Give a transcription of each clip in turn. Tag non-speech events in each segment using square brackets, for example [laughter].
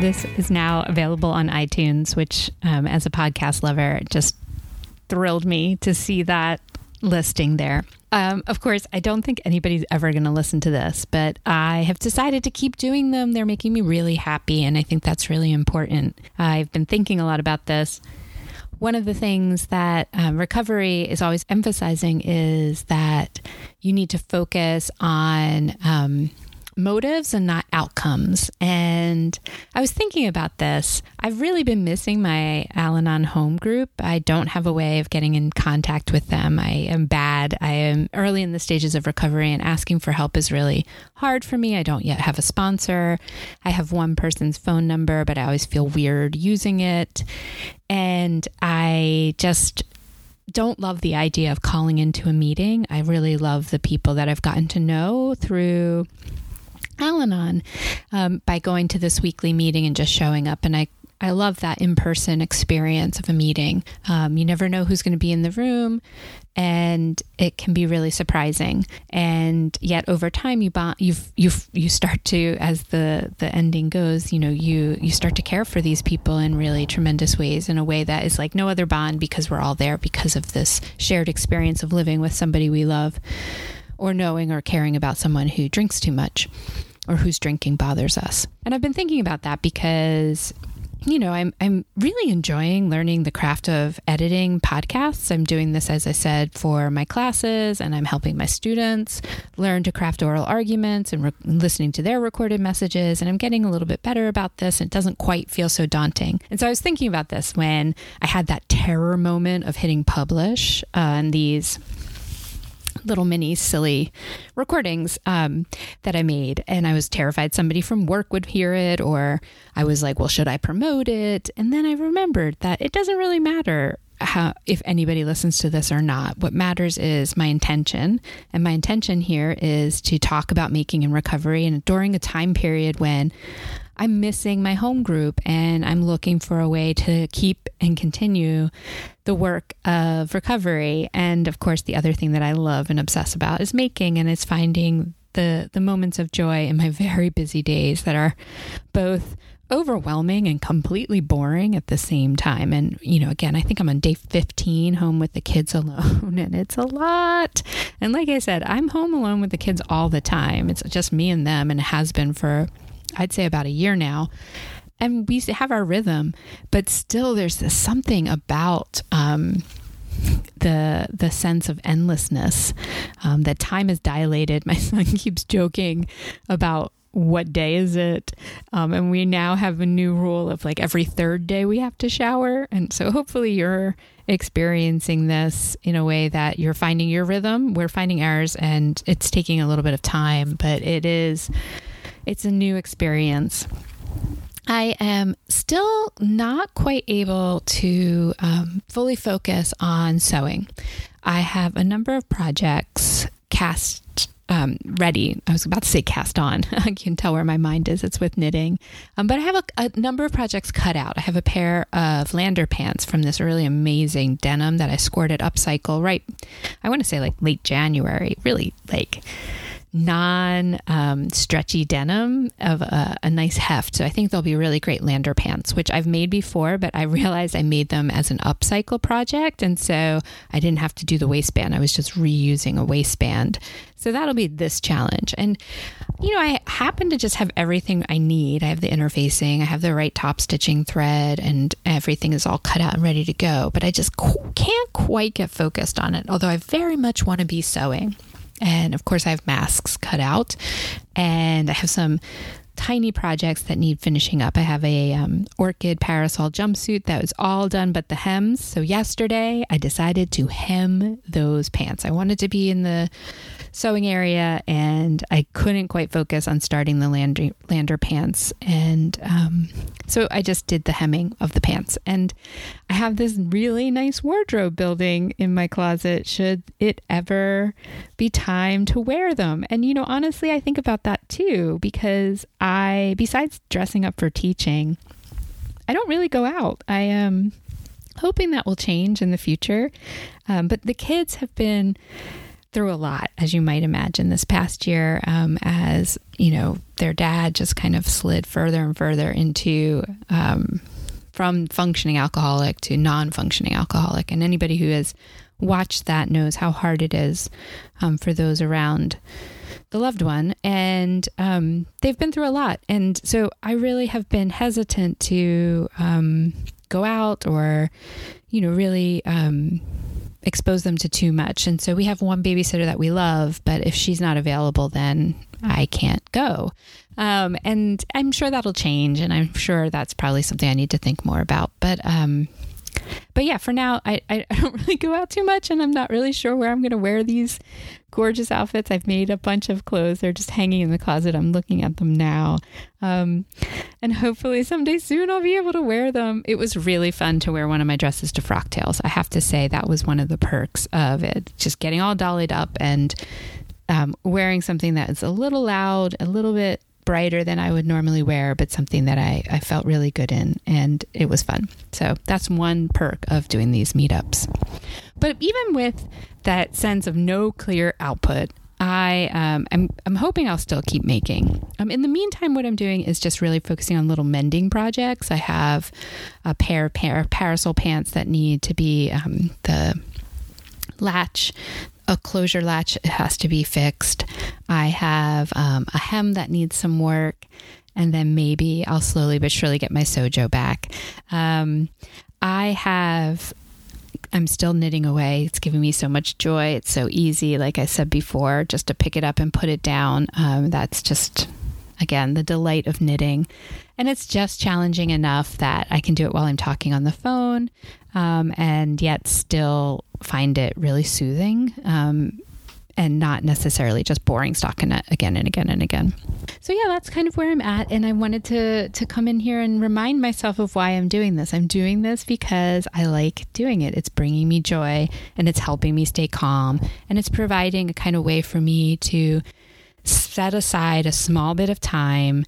This is now available on iTunes, which, um, as a podcast lover, just thrilled me to see that listing there. Um, of course, I don't think anybody's ever going to listen to this, but I have decided to keep doing them. They're making me really happy, and I think that's really important. I've been thinking a lot about this. One of the things that um, recovery is always emphasizing is that you need to focus on. Um, motives and not outcomes. And I was thinking about this. I've really been missing my Al Anon home group. I don't have a way of getting in contact with them. I am bad. I am early in the stages of recovery, and asking for help is really hard for me. I don't yet have a sponsor. I have one person's phone number, but I always feel weird using it. And I just don't love the idea of calling into a meeting. I really love the people that I've gotten to know through Al Anon um, by going to this weekly meeting and just showing up. And I I love that in person experience of a meeting. Um, you never know who's going to be in the room, and it can be really surprising. And yet, over time, you bond, you you you start to, as the the ending goes, you know, you you start to care for these people in really tremendous ways, in a way that is like no other bond because we're all there because of this shared experience of living with somebody we love, or knowing or caring about someone who drinks too much or whose drinking bothers us. And I've been thinking about that because you know, I'm I'm really enjoying learning the craft of editing podcasts. I'm doing this as I said for my classes and I'm helping my students learn to craft oral arguments and re- listening to their recorded messages and I'm getting a little bit better about this. and It doesn't quite feel so daunting. And so I was thinking about this when I had that terror moment of hitting publish uh, and these little mini silly recordings um, that I made. And I was terrified somebody from work would hear it, or I was like, well, should I promote it? And then I remembered that it doesn't really matter. How, if anybody listens to this or not, what matters is my intention. And my intention here is to talk about making and recovery and during a time period when I'm missing my home group and I'm looking for a way to keep and continue the work of recovery. And of course, the other thing that I love and obsess about is making and it's finding the the moments of joy in my very busy days that are both overwhelming and completely boring at the same time. And, you know, again, I think I'm on day 15 home with the kids [laughs] alone, and it's a lot. And like I said, I'm home alone with the kids all the time. It's just me and them, and it has been for I'd say about a year now. And we have our rhythm, but still there's this something about um, the the sense of endlessness um, that time is dilated. [laughs] My son keeps joking about what day is it um, and we now have a new rule of like every third day we have to shower and so hopefully you're experiencing this in a way that you're finding your rhythm we're finding ours and it's taking a little bit of time but it is it's a new experience. I am still not quite able to um, fully focus on sewing. I have a number of projects cast um, ready. I was about to say cast on. [laughs] I can tell where my mind is. It's with knitting. Um, but I have a, a, number of projects cut out. I have a pair of Lander pants from this really amazing denim that I scored at Upcycle right, I want to say like late January, really like non um, stretchy denim of a, a, nice heft. So I think they'll be really great lander pants, which I've made before, but I [laughs] realized I made them as an upcycle project. And so I didn't have to do the waistband. I was just reusing a waistband. So that'll be this challenge. And, you know, I happen to just have everything I need. I have the interfacing, I have the right top stitching thread, and everything is all cut out and ready to go. But I just can't quite get focused on it, although I very much want to be sewing. And of course, I have masks cut out, and I have some tiny projects that need finishing up. I have a um, orchid parasol jumpsuit that was all done but the hems. So yesterday I decided to hem those pants. I wanted to be in the sewing area and I couldn't quite focus on starting the lander, lander pants. And um, so I just did the hemming of the pants. And I have this really nice wardrobe building in my closet should it ever be time to wear them. And, you know, honestly, I think about that too because I, besides dressing up for teaching, I don't really go out. I am hoping that will change in the future. Um, but the kids have been through a lot, as you might imagine, this past year, um, as you know, their dad just kind of slid further and further into um, from functioning alcoholic to non functioning alcoholic. And anybody who has watched that knows how hard it is um, for those around the loved one. And um, they've been through a lot. And so I really have been hesitant to um, go out or, you know, really um, expose them to too much. And so we have one babysitter that we love, but if she's not available, then I can't go. Um, and I'm sure that'll change, and I'm sure that's probably something I need to think more about. But um, but yeah, for now, I, I don't [laughs] really go out too much, and I'm not really sure where I'm going to wear these gorgeous outfits. I've made a bunch of clothes. They're just hanging in the closet. I'm looking at them now. Um, and hopefully someday soon I'll be able to wear them. It was really fun to wear one of my dresses to Frocktails. I have to say that was one of the perks of it. Just getting all dollied up and um, wearing something that is a little loud, a little bit brighter than I would normally wear, but something that I, I felt really good in, and it was fun. So that's one perk of doing these meetups. But even with that sense of no clear output, I um, I'm I'm hoping I'll still keep making. Um, in the meantime, what I'm doing is just really focusing on little mending projects. I have a pair of pair parasol pants that need to be um, the latch a closure latch has to be fixed. I have um, a hem that needs some work, and then maybe I'll slowly but surely get my sojo back. Um, I have. I'm still knitting away. It's giving me so much joy. It's so easy, like I said before, just to pick it up and put it down. Um, that's just, again, the delight of knitting. And it's just challenging enough that I can do it while I'm talking on the phone um, and yet still find it really soothing um, and not necessarily just boring stockinette again and again and again. So yeah, that's kind of where I'm at, and I wanted to to come in here and remind myself of why I'm doing this. I'm doing this because I like doing it. It's bringing me joy, and it's helping me stay calm, and it's providing a kind of way for me to set aside a small bit of time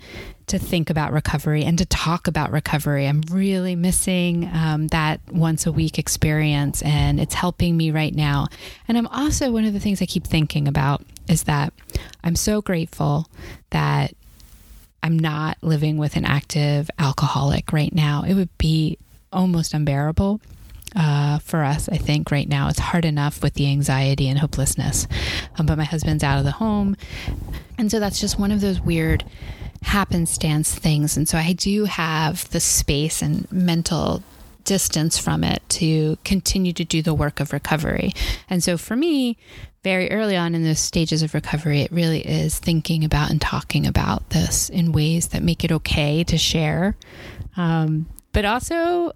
to think about recovery and to talk about recovery. I'm really missing um, that once a week experience, and it's helping me right now. And I'm also, one of the things I keep thinking about is that I'm so grateful that I'm not living with an active alcoholic right now. It would be almost unbearable. Uh, for us, I think right now it's hard enough with the anxiety and hopelessness. Um, but my husband's out of the home. And so that's just one of those weird happenstance things. And so I do have the space and mental distance from it to continue to do the work of recovery. And so for me, very early on in those stages of recovery, it really is thinking about and talking about this in ways that make it okay to share, um, but also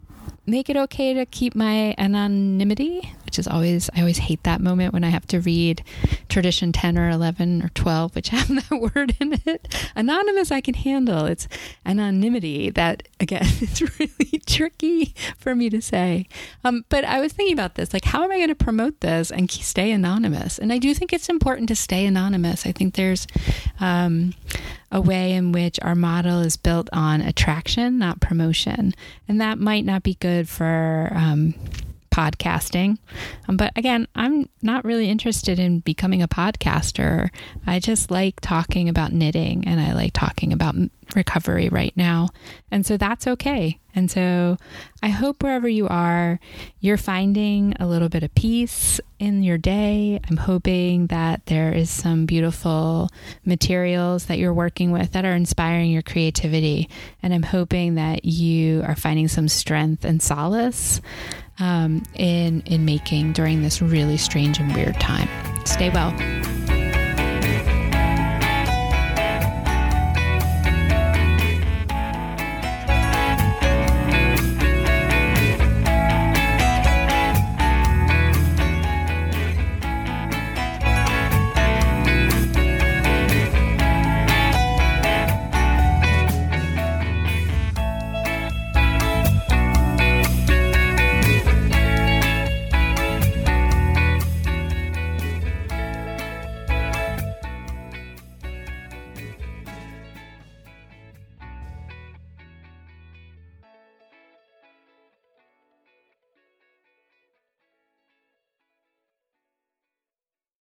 make it okay to keep my anonymity, which is always, I always hate that moment when I have to read tradition 10 or 11 or 12, which [laughs] have that word in it. Anonymous, I can handle. It's anonymity that, again, [laughs] it's really tricky for me to say. Um, but I was thinking about this like, how am I going to promote this and stay anonymous? And I do think it's important to stay anonymous. I think there's, um, a way in which our model is built on attraction, not promotion. And that might not be good for um, podcasting. Um, but again, I'm not really interested in becoming a podcaster. I just like talking about knitting and I like talking about recovery right now. And so that's okay. And so I hope wherever you are, you're finding a little bit of peace in your day. I'm hoping that there is some beautiful materials that you're working with that are inspiring your creativity. And I'm hoping that you are finding some strength and solace um, in in making during this really strange and weird time. Stay well.